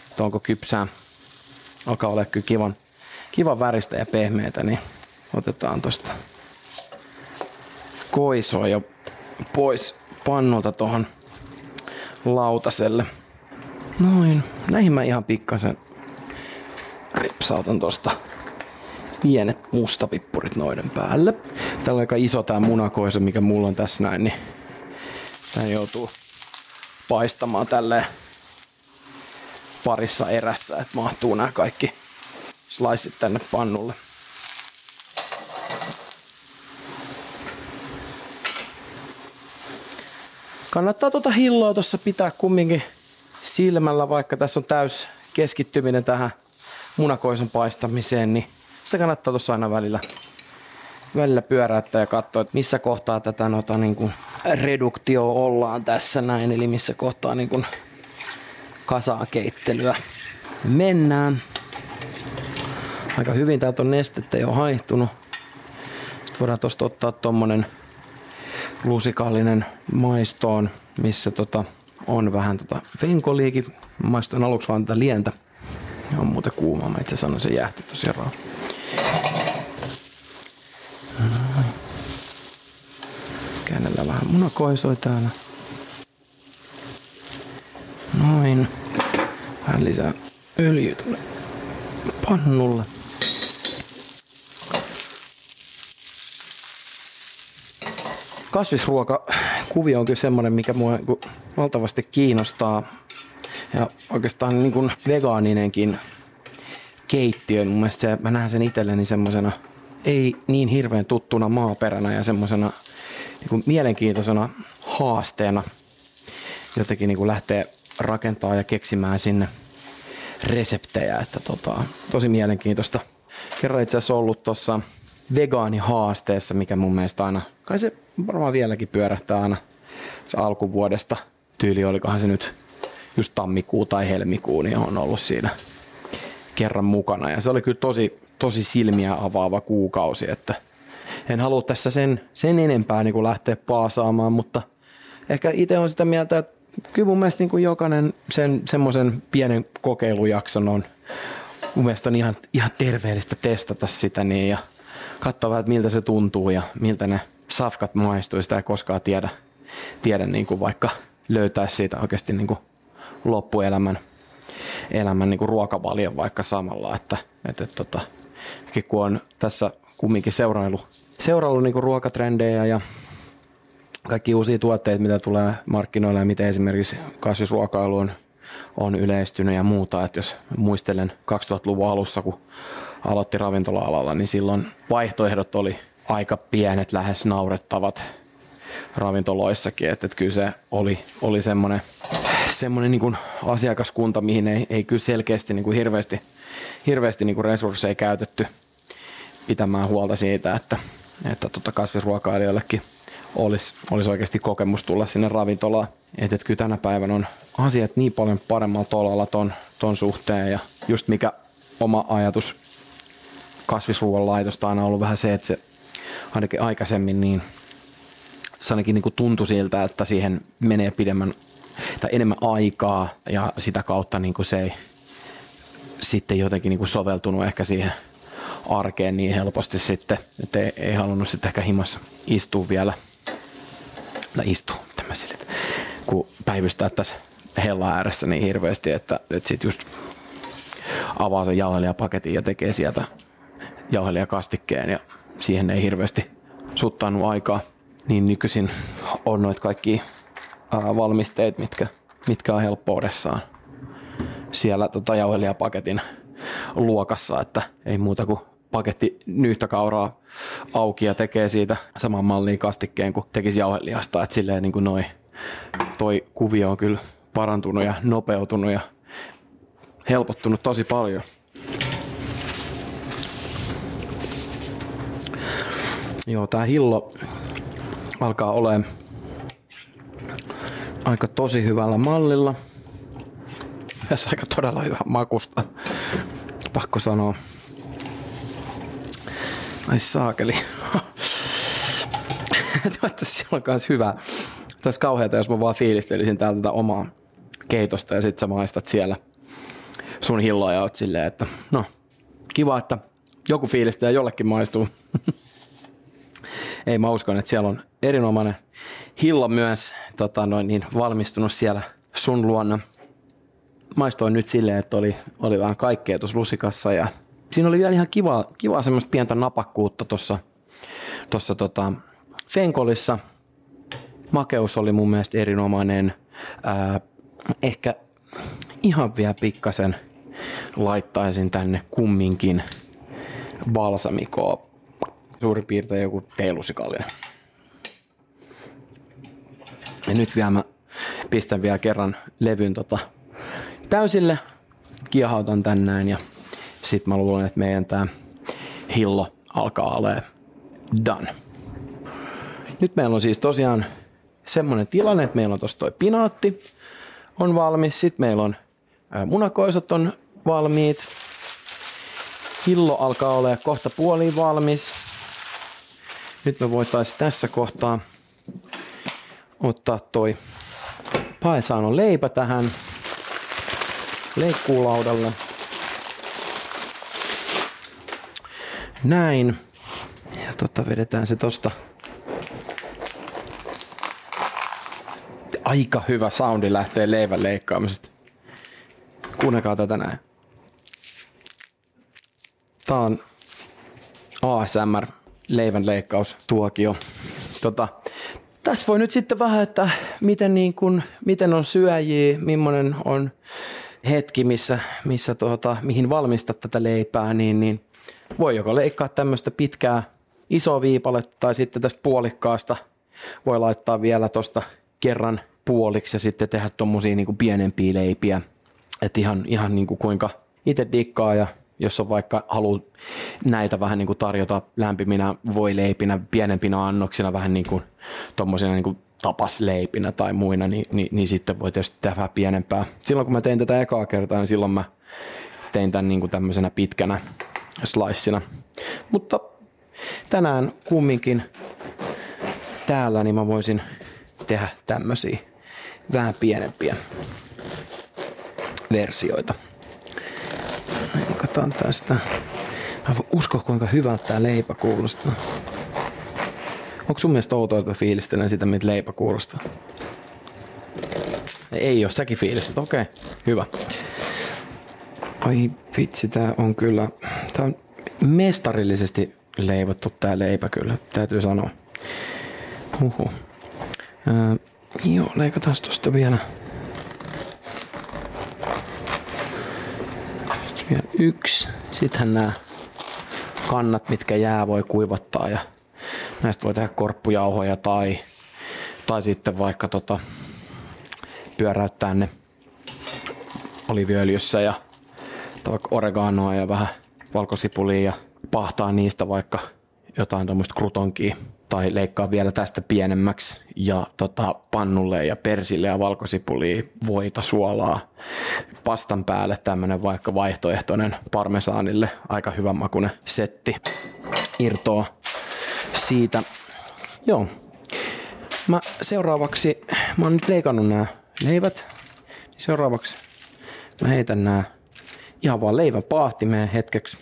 että onko kypsää. Alkaa olla kyllä kivan, kivan väristä ja pehmeitä, niin otetaan tosta koisoa jo pois pannulta tuohon lautaselle. Noin. Näihin mä ihan pikkasen ripsautan tosta pienet mustapippurit noiden päälle. Tällä on aika iso tää munakoisa, mikä mulla on tässä näin, niin tää joutuu paistamaan tälle parissa erässä, että mahtuu nämä kaikki sliceit tänne pannulle. Kannattaa tuota hilloa tuossa pitää kumminkin silmällä, vaikka tässä on täys keskittyminen tähän munakoison paistamiseen, niin se kannattaa tuossa aina välillä, välillä pyöräyttää ja katsoa, että missä kohtaa tätä noita niin kuin reduktio ollaan tässä näin, eli missä kohtaa niin kuin kasaa keittelyä mennään. Aika hyvin täältä on nestettä jo haihtunut. Sitten voidaan tuosta ottaa tuommoinen lusikallinen maistoon, missä tota, on vähän tota fenkoliikin. Maistoin aluksi vaan tätä lientä. On muuten kuuma, mä itse sanoin se jäähty tosiaan. Käännellään vähän munakoisoi täällä. Noin. Vähän lisää öljyä pannulle. kasvisruoka kuvio on kyllä semmoinen, mikä mua niin valtavasti kiinnostaa. Ja oikeastaan niin kuin vegaaninenkin keittiö, mun mielestä se, mä näen sen itselleni semmoisena ei niin hirveän tuttuna maaperänä ja semmoisena niin mielenkiintoisena haasteena jotenkin niin kuin lähtee rakentaa ja keksimään sinne reseptejä, että tota, tosi mielenkiintoista. Kerran itse asiassa ollut tuossa vegaanihaasteessa, mikä mun mielestä aina, kai se varmaan vieläkin pyörähtää aina se alkuvuodesta. Tyyli olikohan se nyt just tammikuu tai helmikuu, niin on ollut siinä kerran mukana. Ja se oli kyllä tosi, tosi silmiä avaava kuukausi, että en halua tässä sen, sen enempää niin kuin lähteä paasaamaan, mutta ehkä itse on sitä mieltä, että kyllä mun mielestä niin kuin jokainen sen semmoisen pienen kokeilujakson on mun mielestä on ihan, ihan terveellistä testata sitä niin ja katsoa että miltä se tuntuu ja miltä ne safkat maistuu. Sitä ei koskaan tiedä, tiedä niin kuin vaikka löytää siitä oikeasti niin kuin loppuelämän elämän niin kuin ruokavalion vaikka samalla. Että, että, että tota, kun on tässä kumminkin seurailu, seurailu niin ruokatrendejä ja kaikki uusia tuotteita, mitä tulee markkinoille ja miten esimerkiksi kasvisruokailu on, on yleistynyt ja muuta. Että jos muistelen 2000-luvun alussa, kun aloitti ravintola-alalla, niin silloin vaihtoehdot oli aika pienet, lähes naurettavat ravintoloissakin. Että, että kyllä se oli, oli semmoinen, semmoinen niin asiakaskunta, mihin ei, ei kyllä selkeästi niin kuin hirveästi, hirveästi niin kuin resursseja käytetty pitämään huolta siitä, että, että tota kasvisruokailijoillekin olisi, olisi oikeasti kokemus tulla sinne ravintolaan. Että, että kyllä tänä päivänä on asiat niin paljon paremmalla tolalla ton, ton suhteen ja just mikä oma ajatus kasvisruoan laitosta aina ollut vähän se, että se ainakin aikaisemmin niin se ainakin niin kuin tuntui siltä, että siihen menee pidemmän tai enemmän aikaa ja sitä kautta niin kuin se ei sitten jotenkin niin kuin soveltunut ehkä siihen arkeen niin helposti sitten, että ei, ei halunnut sitten ehkä himassa istua vielä. Tai istua tämmöisille, kun päivystää tässä hella ääressä niin hirveästi, että, että sitten just avaa sen jauhelijapaketin ja tekee sieltä jauhelija kastikkeen ja siihen ei hirveästi suttannut aikaa, niin nykyisin on noit kaikki valmisteet, mitkä, mitkä on helppoudessaan siellä tota jauhelijapaketin luokassa, että ei muuta kuin paketti nyhtäkauraa auki ja tekee siitä saman malliin kastikkeen kuin tekisi jauhelijasta, että silleen niin kuin noi, toi kuvio on kyllä parantunut ja nopeutunut ja helpottunut tosi paljon. Joo, tää hillo alkaa olemaan aika tosi hyvällä mallilla. Ja aika todella hyvä makusta, pakko sanoa. Ai saakeli. Toivottavasti siellä on myös hyvä. Tässä kauheata, jos mä vaan fiilistelisin täältä tätä omaa keitosta ja sit sä maistat siellä sun hilloa ja oot silleen, että no kiva, että joku fiilistä ja jollekin maistuu. Ei mä uskon, että siellä on erinomainen hillo myös tota noin, niin valmistunut siellä sun luona. Maistoin nyt silleen, että oli, oli vähän kaikkea tuossa lusikassa ja siinä oli vielä ihan kiva, kiva semmoista pientä napakkuutta tuossa tossa tota Fenkolissa. Makeus oli mun mielestä erinomainen. Ää, ehkä ihan vielä pikkasen laittaisin tänne kumminkin balsamikoa. Suurin piirtein joku teelusikalja. Ja nyt vielä mä pistän vielä kerran levyn tota täysille, kiehautan tänään ja sitten mä luulen, että meidän tää hillo alkaa ole done. Nyt meillä on siis tosiaan semmoinen tilanne, että meillä on tossa toi pinaatti on valmis, sitten meillä on munakoisot on valmiit, hillo alkaa olla kohta puoliin valmis. Nyt me voitaisiin tässä kohtaa ottaa toi paesaanon leipä tähän leikkuulaudalle. Näin. Ja tota vedetään se tosta. Aika hyvä soundi lähtee leivän leikkaamisesta. Kuunnelkaa tätä näin. Tää on ASMR leivän leikkaus tuokio. Tota, tässä voi nyt sitten vähän, että miten, niin kun, miten on syöjiä, millainen on hetki, missä, missä tuota, mihin valmistat tätä leipää, niin, niin voi joko leikkaa tämmöistä pitkää isoa viipaletta tai sitten tästä puolikkaasta voi laittaa vielä tuosta kerran puoliksi ja sitten tehdä tuommoisia niin pienempiä leipiä. Että ihan, ihan niin kuin kuinka itse dikkaa ja jos on vaikka halu näitä vähän niin kuin tarjota lämpiminä voileipinä, pienempinä annoksina, vähän niin kuin tuommoisina niin tapasleipinä tai muina, niin, niin, niin sitten voi tietysti tehdä vähän pienempää. Silloin kun mä tein tätä ekaa kertaa, niin silloin mä tein tämän niin kuin tämmöisenä pitkänä slicena. Mutta tänään kumminkin täällä niin mä voisin tehdä tämmöisiä vähän pienempiä versioita. Katsotaan tästä. Mä usko kuinka hyvältä tää leipä kuulostaa. Onko sun mielestä outoa, että fiilistelen sitä, mitä leipä kuulostaa? Ei ole, säkin fiilistät. Okei, okay. hyvä. Ai vitsi, tää on kyllä, tää on mestarillisesti leivottu tää leipä kyllä, täytyy sanoa. Huhu. Öö, joo, leikataan tosta vielä. Sitten vielä yksi. Sittenhän nämä kannat, mitkä jää, voi kuivattaa ja näistä voi tehdä korppujauhoja tai, tai sitten vaikka tota, pyöräyttää ne oliviöljyssä ja vaikka oreganoa ja vähän valkosipulia ja pahtaa niistä vaikka jotain tuommoista krutonkia tai leikkaa vielä tästä pienemmäksi ja tota, pannulle ja persille ja valkosipulia, voita, suolaa, pastan päälle tämmönen vaikka vaihtoehtoinen parmesaanille aika hyvän makunen setti irtoa siitä. Joo. Mä seuraavaksi, mä oon nyt leikannut nämä leivät. Seuraavaksi mä heitän nämä ihan vaan leivän paahtimeen hetkeksi.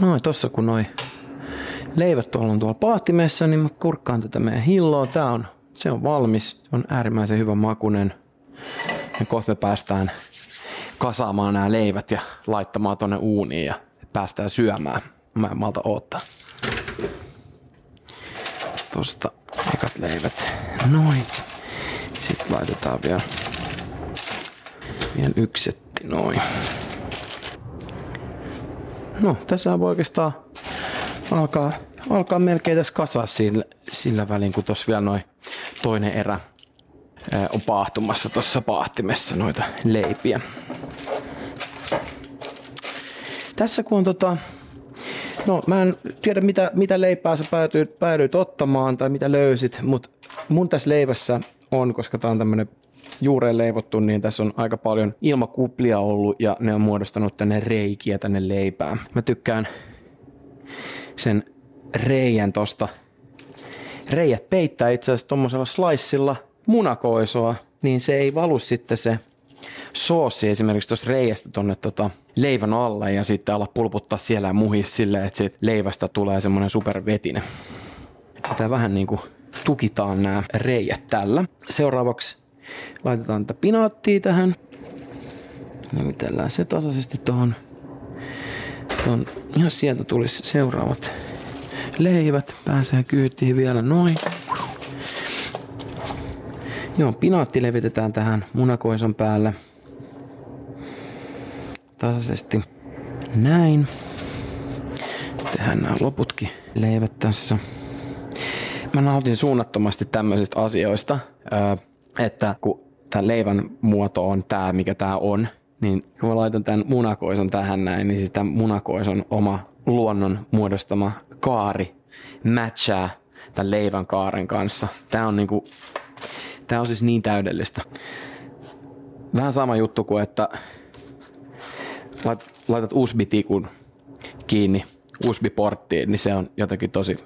Noin, tossa kun noi leivät tuolla on tuolla paahtimessa, niin mä kurkkaan tätä meidän hilloa. Tää on, se on valmis. Se on äärimmäisen hyvän makunen. Ja kohta me päästään kasaamaan nämä leivät ja laittamaan tonne uuniin ja päästään syömään. Mä en malta odottaa. tosta ekat leivät. Noin. Sitten laitetaan vielä, vielä yksi setti noin. No, tässä voi oikeastaan alkaa, alkaa melkein tässä kasaa sillä, sillä välin, kun tuossa vielä noin toinen erä on paahtumassa tuossa paahtimessa noita leipiä. Tässä kun on tota, no mä en tiedä mitä, mitä leipää sä päädyit, päädyit ottamaan tai mitä löysit, mutta mun tässä leivässä on, koska tää on tämmönen juureen leivottu, niin tässä on aika paljon ilmakuplia ollut ja ne on muodostanut tänne reikiä tänne leipään. Mä tykkään sen reijän tosta. Reijät peittää itse asiassa tommosella slicella munakoisoa, niin se ei valu sitten se soossi esimerkiksi tuosta reiästä tonne tota leivän alle ja sitten ala pulputtaa siellä ja silleen, että siitä leivästä tulee semmoinen supervetinen. Tää vähän niinku tukitaan nämä reijät tällä. Seuraavaksi laitetaan tätä pinaattia tähän. Lämmitellään se tasaisesti tuohon. Tuon, ihan sieltä tulisi seuraavat leivät. Pääsee kyytiin vielä noin. Joo, pinaatti levitetään tähän munakoison päälle. Tasaisesti näin. Tehdään nämä loputkin leivät tässä. Mä nautin suunnattomasti tämmöisistä asioista, että kun tämä leivän muoto on tämä, mikä tämä on, niin kun mä laitan tämän munakoison tähän näin, niin sitä munakoison oma luonnon muodostama kaari matchaa tämän leivän kaaren kanssa. Tämä on niinku Tämä on siis niin täydellistä. Vähän sama juttu kuin, että laitat USB-tikun kiinni USB-porttiin, niin se on jotenkin tosi,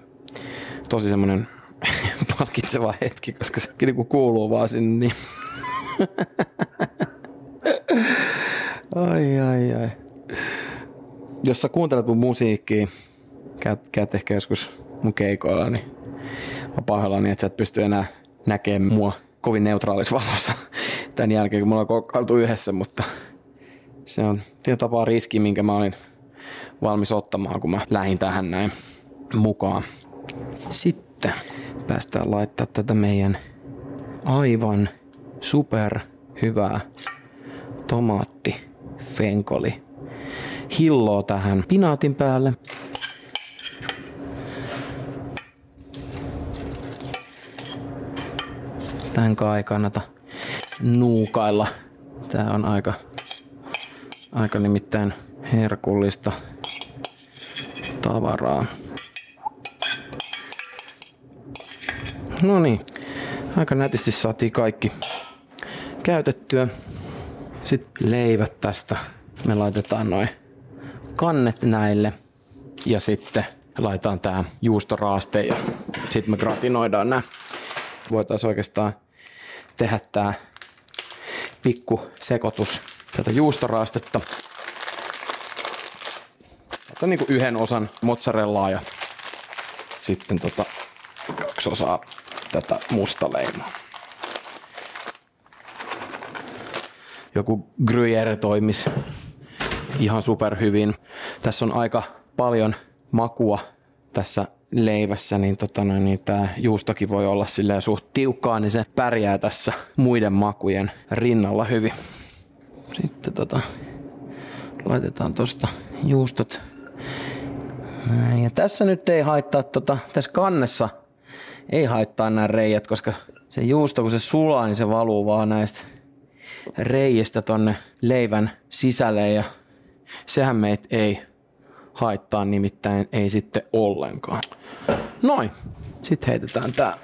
tosi semmoinen [LAUGHS] palkitseva hetki, koska se niin kuuluu vaan sinne. Niin. ai, ai, ai. Jos sä kuuntelet mun musiikkia, käyt, käyt ehkä joskus mun keikoilla, niin mä pahoillani, että sä et pysty enää näkemään mua kovin neutraalissa valossa tämän jälkeen, kun me ollaan kokkailtu yhdessä, mutta se on tietyllä tapaa riski, minkä mä olin valmis ottamaan, kun mä lähdin tähän näin mukaan. Sitten päästään laittaa tätä meidän aivan super hyvää tomaatti fenkoli hilloa tähän pinaatin päälle. Tän kai ei kannata nuukailla. Tää on aika, aika nimittäin herkullista tavaraa. No niin, aika nätisti saatiin kaikki käytettyä. Sitten leivät tästä. Me laitetaan noin kannet näille. Ja sitten laitetaan tää juustoraaste ja sitten me gratinoidaan nämä. Voitaisiin oikeastaan tehdä tämä pikku sekoitus tätä juustoraastetta. Otan niin yhden osan mozzarellaa ja sitten tota kaksi osaa tätä mustaleimaa. Joku gruyere toimis ihan super hyvin. Tässä on aika paljon makua tässä leivässä, niin, tota niin tämä juustokin voi olla silleen suht tiukkaa, niin se pärjää tässä muiden makujen rinnalla hyvin. Sitten tota, laitetaan tosta juustot. Ja tässä nyt ei haittaa, tota, tässä kannessa ei haittaa nämä reijät, koska se juusto kun se sulaa, niin se valuu vaan näistä reijistä tonne leivän sisälle ja sehän meitä ei haittaa nimittäin ei sitten ollenkaan. Noin. Sitten heitetään tää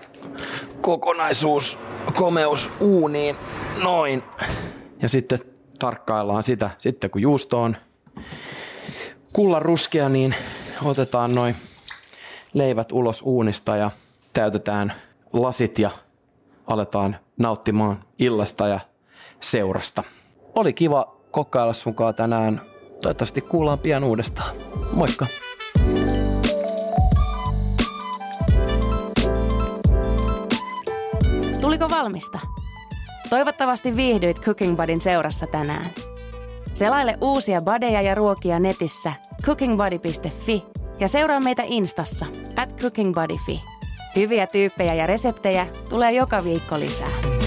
kokonaisuus, komeus uuniin. Noin. Ja sitten tarkkaillaan sitä. Sitten kun juusto on kullan ruskea, niin otetaan noin leivät ulos uunista ja täytetään lasit ja aletaan nauttimaan illasta ja seurasta. Oli kiva kokkailla sunkaan tänään. Toivottavasti kuullaan pian uudestaan. Moikka! Tuliko valmista? Toivottavasti viihdyit Cooking Budin seurassa tänään. Selaile uusia badeja ja ruokia netissä cookingbody.fi ja seuraa meitä instassa at cookingbuddyfi. Hyviä tyyppejä ja reseptejä tulee joka viikko lisää.